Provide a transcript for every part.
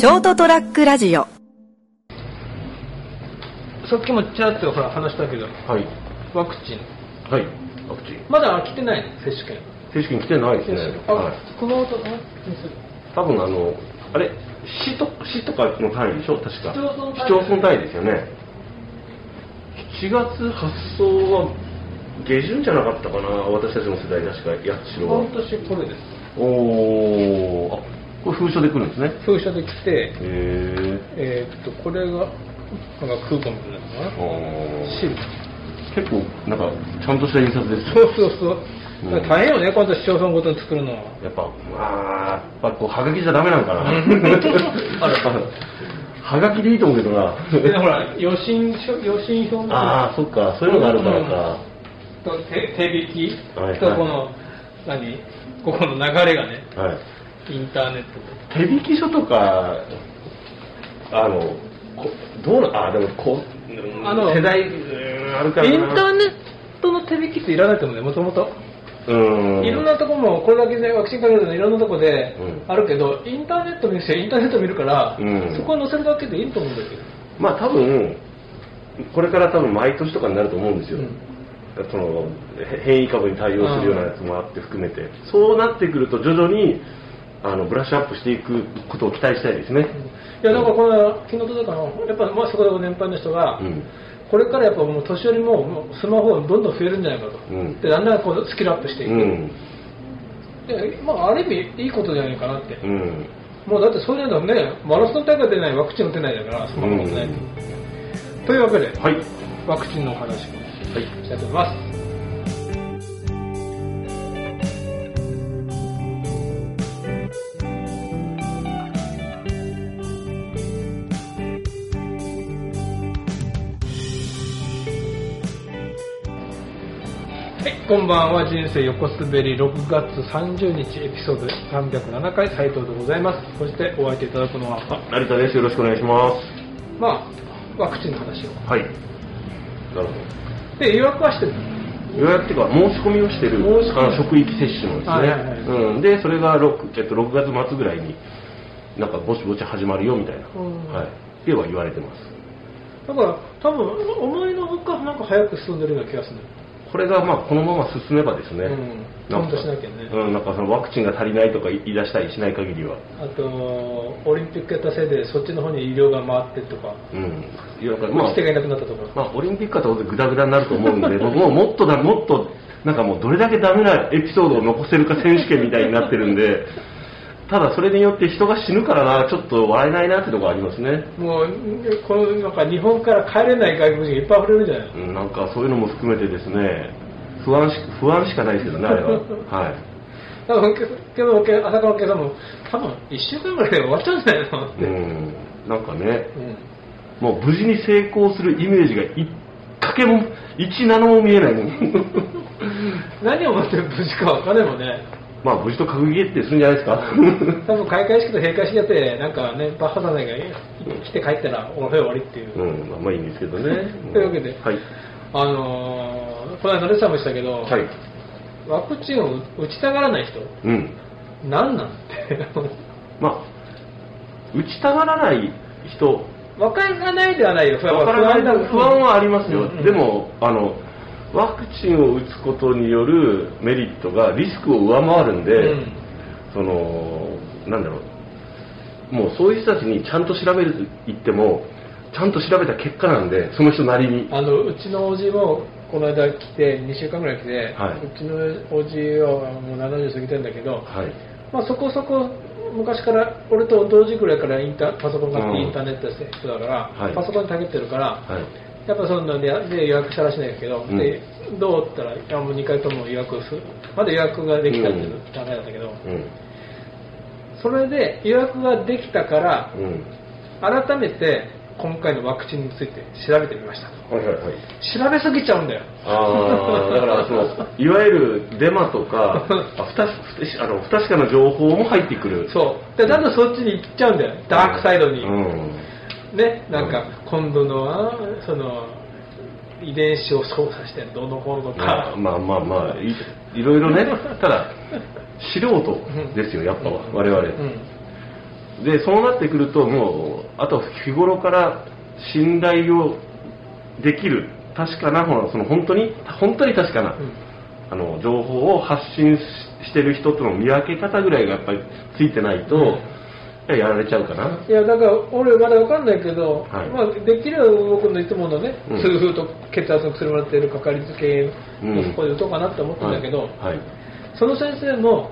ショートトラックラジオさっきもちらっとほら話したけどはい。ワクチンはい。ワクチン。まだ来てないの？接種券正式に来てないですね。あ、はい。この音あ多分あの、あれ、市と、市とかの単位でしょ？確か。市町村単位市町村単位ですよね。7月発送は下旬じゃなかったかな？私たちの世代確か、八代は半。年これですおー、あ、これ封書で来るんですね。封書で来てへえーっとこれがなんかクーポンみたいなやつかな。シー。ル結構、なんか、ちゃんとした印刷ですね。そうそうそう、うん。大変よね今度市町村ごとに作るのは。やっぱ、あーやっぱこう、はがきじゃダメなんかな。あら。はがきでいいと思うけどな。でほら予診書予診票の。ああ、そっか、そういうのがあるからか。と手手引きはいはいとこの何ここの流れがねはい。インターネットで。手引き書とか、あの、こどうな、あ、でもこう、うんあの世代、うんあるから。な。インターネットの手引きっていらないと思うねもともと。うん。いろんなとこもこれだけねワクチンかけるのいろんなとこでうん。あるけど、インターネット見るインターネット見るから、うん。そこに載せるだけでいいと思うんだけど。まあ多分、これから多分毎年とかになると思うんですよ。うん。そのへ変異株に対応するようなやつもあって含めて、そうなってくると徐々にあのブラッシュアップしていくことを期待したいですね。いやなんかこの昨日届いたのやっぱまあそこで年配の人が、うんこれからやっぱもう年寄りももうスマホどんどん増えるんじゃないかと、うんでだんだんこうスキルアップしていく、うん。でまあ、ある意味いいことじゃないかなって、うん。もうだってそういうのねマラソン大会出ないワクチン打てないだからスマホ持ってないと、というわけではい。ワクチンのお話をはい。したいと思いますはい、こんばんは人生横滑り6月30日エピソード307回斉藤でございますそしてお相手いただくのはあ、成田です。よろしくお願いしままあワクチンの話をす。はい。なるほで予約はしてるど。予約っていうか、申し込みをしてる、申し込みあの職域接種のですね。はいはいはいうん。で、それが 6, えっと6月末ぐらいに、なんかぼちぼち始まるよみたいな。うんはい。っては言われてます。だから多分思いのほかなんか早く進んでるような気がするこれがまあこのまま進めばですね、うんなんかちゃんとしなきゃね。うん、なんかそのワクチンが足りないとか言い出したりしない限りは、あとオリンピックやったせいでそっちの方に医療が回ってとか。うん、いやまあ打ち手がいなくなったとか、まあ、オリンピックは当然グダグダになると思うんで、僕ももっとだ、もっと、なんかもうどれだけダメなエピソードを残せるか選手権みたいになってるんで、ただそれによって人が死ぬからな、ちょっと笑えないなってところありますね。もうこのなんか日本から帰れない外国人がいっぱい溢れるんじゃないん、なんかそういうのも含めてですね、不安し不安しかないですけどね、あれは。はい。だからけどけ朝からお客さんも多分1週間ぐらいで終わっちゃうんじゃないのって、うん、なんかね、うんもう無事に成功するイメージが一かけも、一ナノも見えないもん。何をもって無事か分かんないもんねまあ無事と閣議決定するんじゃないですか？多分開会式と閉会式やってなんかねバッハさんが来て帰ったらお部屋終わりっていう、うん、まあまあいいんですけどね。というわけではい。あのー、この間レッサーもしたけど、はい。ワクチンを打ちたがらない人うん。何なんて まあ、打ちたがらない人、分からないではないよ不安はありますよ。うんうんでも、あの、ワクチンを打つことによるメリットがリスクを上回るんで、うんその、なんだろう、もうそういう人たちにちゃんと調べると言っても、ちゃんと調べた結果なんで、その人なりに。あのうちのおじもこの間来て2週間ぐらい来て、はいうちのおじはもう70過ぎてるんだけど、はい。まあ、そこそこ昔から俺と同時ぐらいからインターパソコンがあってうんインターネットやってる人だから、はいパソコンにたけてるから、はい。やっぱそんなんでで予約したらしいんだけど、うんでどうったらいやもう2回とも予約するまだ予約ができたっていううんダメだったけど、うん。それで予約ができたからうん。改めて今回のワクチンについて調べてみましたはいはいはい。調べすぎちゃうんだよああ、だからその、いわゆるデマとか、あ不確不確あの不確かな情報も入ってくる。そうでだんだんそっちに行っちゃうんだよダークサイドに、うん。ねなんか今度のはその遺伝子を操作してどうのこうのとか、まあまあまあ、いいろいろね、ただ、素人ですよ、やっぱ我々。うん。でそうなってくるともうあとは日頃から信頼をできる確かなその本当に本当に確かな、うん。あの情報を発信ししてる人との見分け方ぐらいがやっぱりついてないと、うんややられちゃうかな。いやだから俺まだわかんないけど、はい。まあ、できれば僕のいつものね、うん。痛風と血圧の薬もらっているかかりつけのところで打とうかなって思ってんだけど、はい。はいその先生も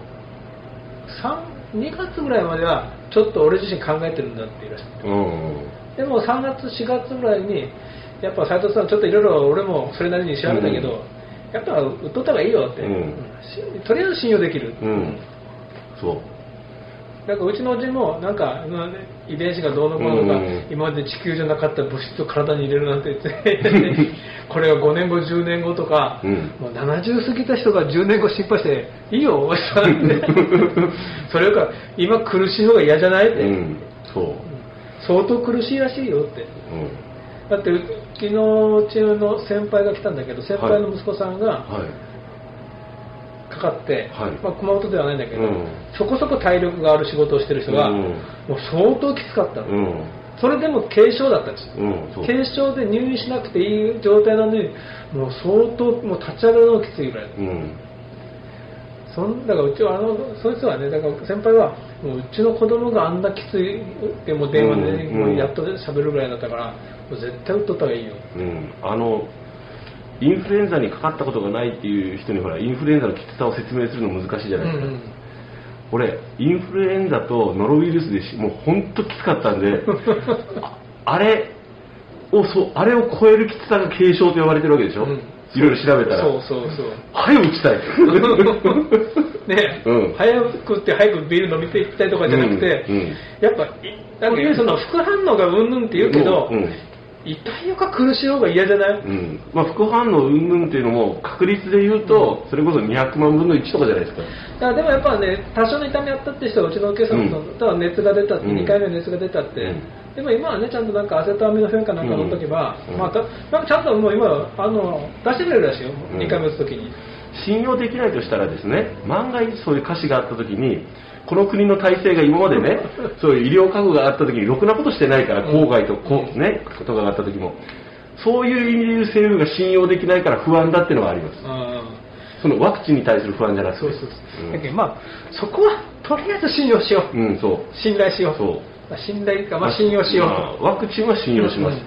3 2月ぐらいまではちょっと俺自身考えてるんだって言いらして。うん。でも3月4月ぐらいにやっぱ斉藤さんちょっといろいろ俺もそれなりに調べたけど、うん。やっぱ売っとった方がいいよって、とりあえず信用できる、うん。そうなんかうちのおじもなんかうん遺伝子がどうのこうのとか、うん今まで地球じゃなかった物質を体に入れるなんて言って これが5年後10年後とか、うん。もう70過ぎた人が10年後心配していいよおじさんって。それか今苦しい方が嫌じゃないって、うん。そう。相当苦しいらしいよって。うん。だって昨日うちの先輩が来たんだけど先輩の息子さんがはいかかって、はい。まあ、熊本ではないんだけど、うん。そこそこ体力がある仕事をしてる人が、うん。もう相当きつかったの、うん。それでも軽症だったんです。軽症で入院しなくていい状態なのにもう相当もう立ち上がるのがきついぐらいうん。そんだからうちはあのそいつはねだから先輩はもううちの子供があんなきついでもう電話で、うんもうやっと喋るぐらいだったからもう絶対打っとった方がいいよ。うん。あのインフルエンザにかかったことがないっていう人にほらインフルエンザのきつさを説明するの難しいじゃないですか、うんうん。俺インフルエンザとノロウイルスでしもう本当きつかったんで ああれをそうあれを超えるきつさが軽症と呼ばれてるわけでしょ、うん。いろいろ調べたら。そうそうそう。早く打ちたい。ね、うん早くって早くビール飲みていきたいとかじゃなくて、うんうんやっぱいなんかその副反応がうんぬんって言うけど、うんうん痛いよか苦しい方が嫌じゃない、うん。まあ、副反応云々っていうのも確率で言うと、それこそ200万分の1とかじゃないですか。だからでもやっぱね多少の痛みあったって人はうちのお客さんも、うん。ただ熱が出たって、うん。2回目熱が出たって、うん。でも今はねちゃんとなんかアセトアミノフェンかなんかの時は、うん。まあたなんかちゃんともう今あの出してくれるらしいよ、うん。2回目打つ時に。信用できないとしたらですね万が一そういう歌詞があった時にこの国の体制が今までね そういう医療過誤があった時にろくなことしてないからうん。郊外とこう、ね、とかがあった時もそういう意味で言う政府が信用できないから不安だっていうのがあります。あそのワクチンに対する不安じゃなくて。そうそうそう、ん。だけどまあそこはとりあえず信用しよう、うんそう。信頼しよう。そう。まあ信頼か、まあ、信用しよう、まあワクチンは信用します、うん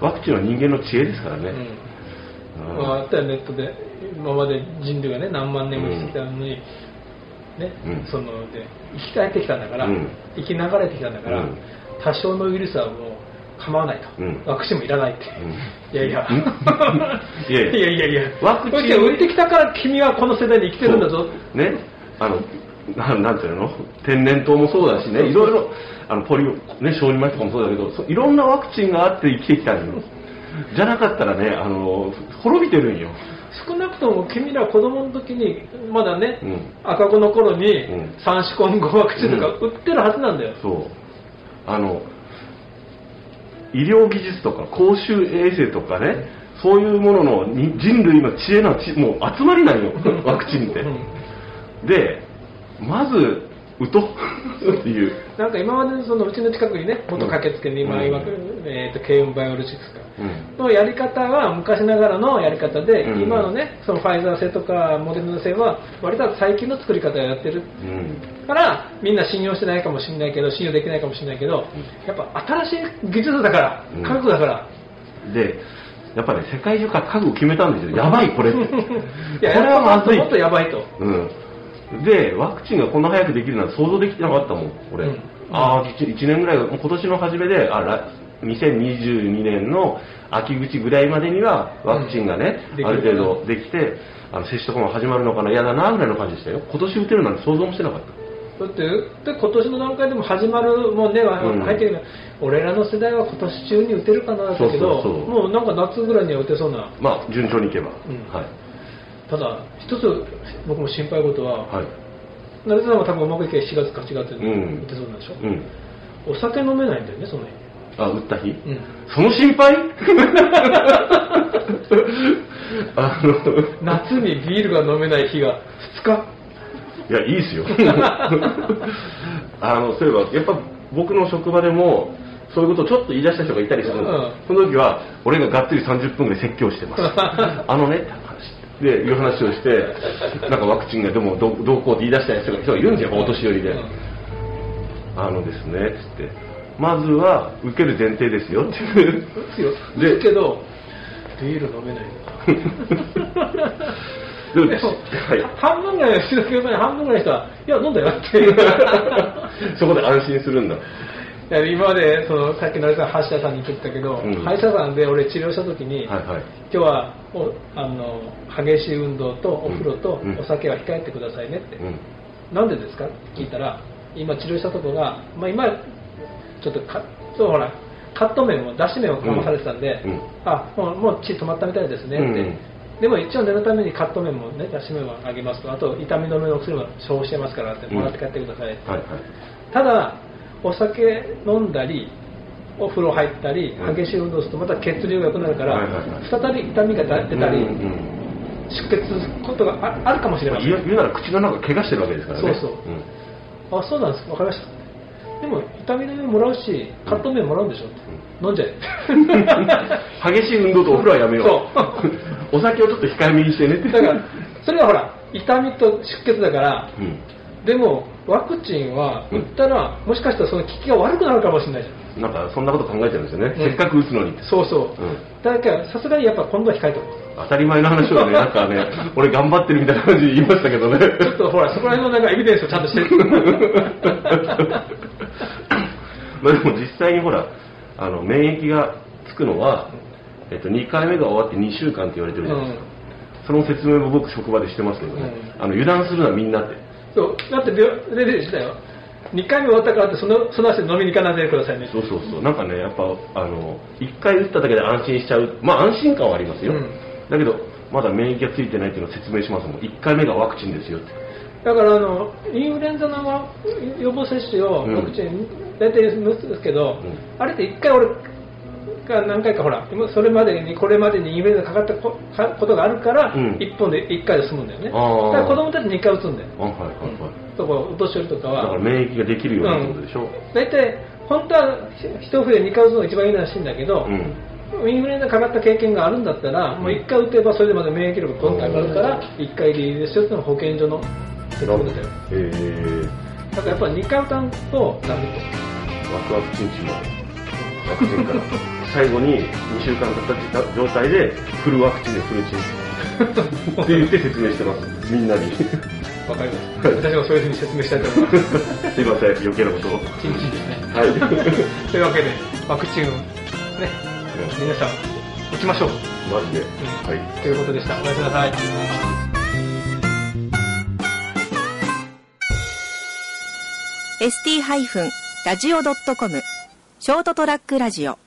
ワクチンは人間の知恵ですからね、うん。うん。まあ、あったよネットで今まで人類がね何万年も生きてきたのに、ねうん。そので生き返ってきたんだから、うん。生き流れてきたんだから、うん。多少のウイルスはもう構わないと、うん。ワクチンもいらないって、うん。いやいや。いやいや。いやワクチン。売ってきたから君はこの世代に生きてるんだぞ。ね。あのななんていうの？天然痘もそうだしね。いろいろあのポリオ、ね、小児麻痺とかもそうだけどそいろんなワクチンがあって生きてきたんよじゃなかったらねあの滅びてるんよ。少なくとも君ら子供の時にまだね、うん。赤子の頃にうん。三子混合ワクチンとか売ってるはずなんだよ、そう。あの医療技術とか公衆衛生とかねそういうもののに人類の知恵のちもう集まりなんよ。ワクチンって。うんでまず打とうっていう。なんか今までそのうちの近くにね元駆けつけに今、うん。今えー、と軽音バイオロジクスか。うん。のやり方は昔ながらのやり方で、うん。今のねそのファイザー製とかモデルナ製は割と最近の作り方をやってる。うん。からみんな信用してないかもしれないけど信用できないかもしれないけどやっぱ新しい技術だからうん。科学だから、でやっぱね世界中から覚悟決めたんですよ。やばいこれって。これはまずい。もっとやばいと。うん、でワクチンがこんな早くできるなんて想像できてなかったもん俺、うん。ああ 1, 年ぐらいもう今年の初めであら2022年の秋口ぐらいまでにはワクチンがね、うん。ある程度できてあの接種とかも始まるのかな嫌だなぐらいの感じでしたよ。今年打てるなんて想像もしてなかった。だってで今年の段階でも始まるもうね、うん。入ってる。俺らの世代は今年中に打てるかなだけどもうなんか夏ぐらいには打てそうな。まあ順調にいけば、うん。はいただ一つ僕も心配事は、はい。成田さんは多分うまくいけば7月か8月にうん。打てそうなんでしょ、うん。お酒飲めないんだよねその日。あ打った日、うん。その心配？あの。夏にビールが飲めない日が2日。いや、いいですよ。あの、そういえば、やっぱ、僕の職場でもそういうことをちょっと言い出した人がいたりするんです、うん。その時は俺ががっつり30分ぐらい説教してます。あのねって話でいう話をしてなんかワクチンがでもどうどうこうって言い出した人がいるんですよお年寄りで、うんあのですねつって。まずは受ける前提ですよ。っていうですけどビール飲めない。な でもはい。半分ぐらいの人半分ぐらいの人は「いや飲んだよ」っていう。そこで安心するんだ。いや今までそのさっきの歯医者さんに言ってたけど、うん。歯医者さんで俺治療した時に、はいはい。今日はおあの激しい運動とお風呂とうん。お酒は控えてくださいねって、うん。なんでですか？って聞いたら今治療したとこが、まあ、今ちょっとかそうほらカット麺もだし麺をかまされてたんで、うん。うん。あもうもう血止まったみたいですねって、うん。でも一応念のためにカット麺もねだし麺はあげますと。あと痛み止めの薬も処方してますからってもらって帰ってくださいって、はいはい。ただお酒飲んだりお風呂入ったりうん。激しい運動するとまた血流が良くなるから、再び痛みが出たり、うん。うん出血することがああるかもしれません。言うなら口の中怪我してるわけですからね。そうそう。あそうなんですか。分かりました。でも痛み止めもらうしカット麺もらうんでしょ、飲んじゃえ。激しい運動とお風呂はやめよう。そ お酒をちょっと控えめにしてね。ってだからそれはほら痛みと出血だからうん。でもワクチンは打ったら、もしかしたらその効きが悪くなるかもしれないじゃん。なんかそんなこと考えてるんですよね、うん。せっかく打つのに。そうそう、うん。だからさすがにやっぱ今度は控えておこう。当たり前の話をね なんかね俺頑張ってるみたいな感じで言いましたけどね。ちょっとほらそこら辺のなんかエビデンスをちゃんとして まあでも実際にほらあの免疫がつくのは、えっと、2回目が終わって2週間って言われてるじゃないですか、その説明も僕職場でしてますけどね、うん。あの油断するなみんなってそう。だって病レベルしたよ2回目終わったからってそのその足で飲みに行かないでくださいね。そうそうそう。なんかねやっぱあの1回打っただけで安心しちゃう。まあ安心感はありますよ、うん。だけどまだ免疫がついてないっていうのを説明しますもん。1回目がワクチンですよって。だからあのインフルエンザのワ予防接種をうん。ワクチン大体打つんですけど、ん。あれって1回俺が何回かほら今それまでにこれまでにインフルエンザかかったことがあるから、うん。1本で1回で済むんだよね。だあー。から子供たち2回打つんだよ、あはいはいはい、とかお年寄りとかだからは免疫ができるようにってことでしょ、大体本当は一冬で2回打つのが一番いいらしいんだけど、うん。インフルエンザかかった経験があるんだったら、もう1回打てばそれでまで免疫力がどんどん上がるから、1回でいいですよっていうのが保健所の説明だよ。えー、だからやっぱり2回打たんとダメワクワクチンチのワクチンから最後に2週間経った状態でフルワクチンでフルチンって言って説明してますみんなに。わかります。私もそういうふうに説明したいと思います。いません余計なことをチンチンですね。はいというわけで、ワクチンをね、皆さん打ちましょう。マジで、うんはいということでした。おやすみなさい。ST-radio.com ショートトラックラジオ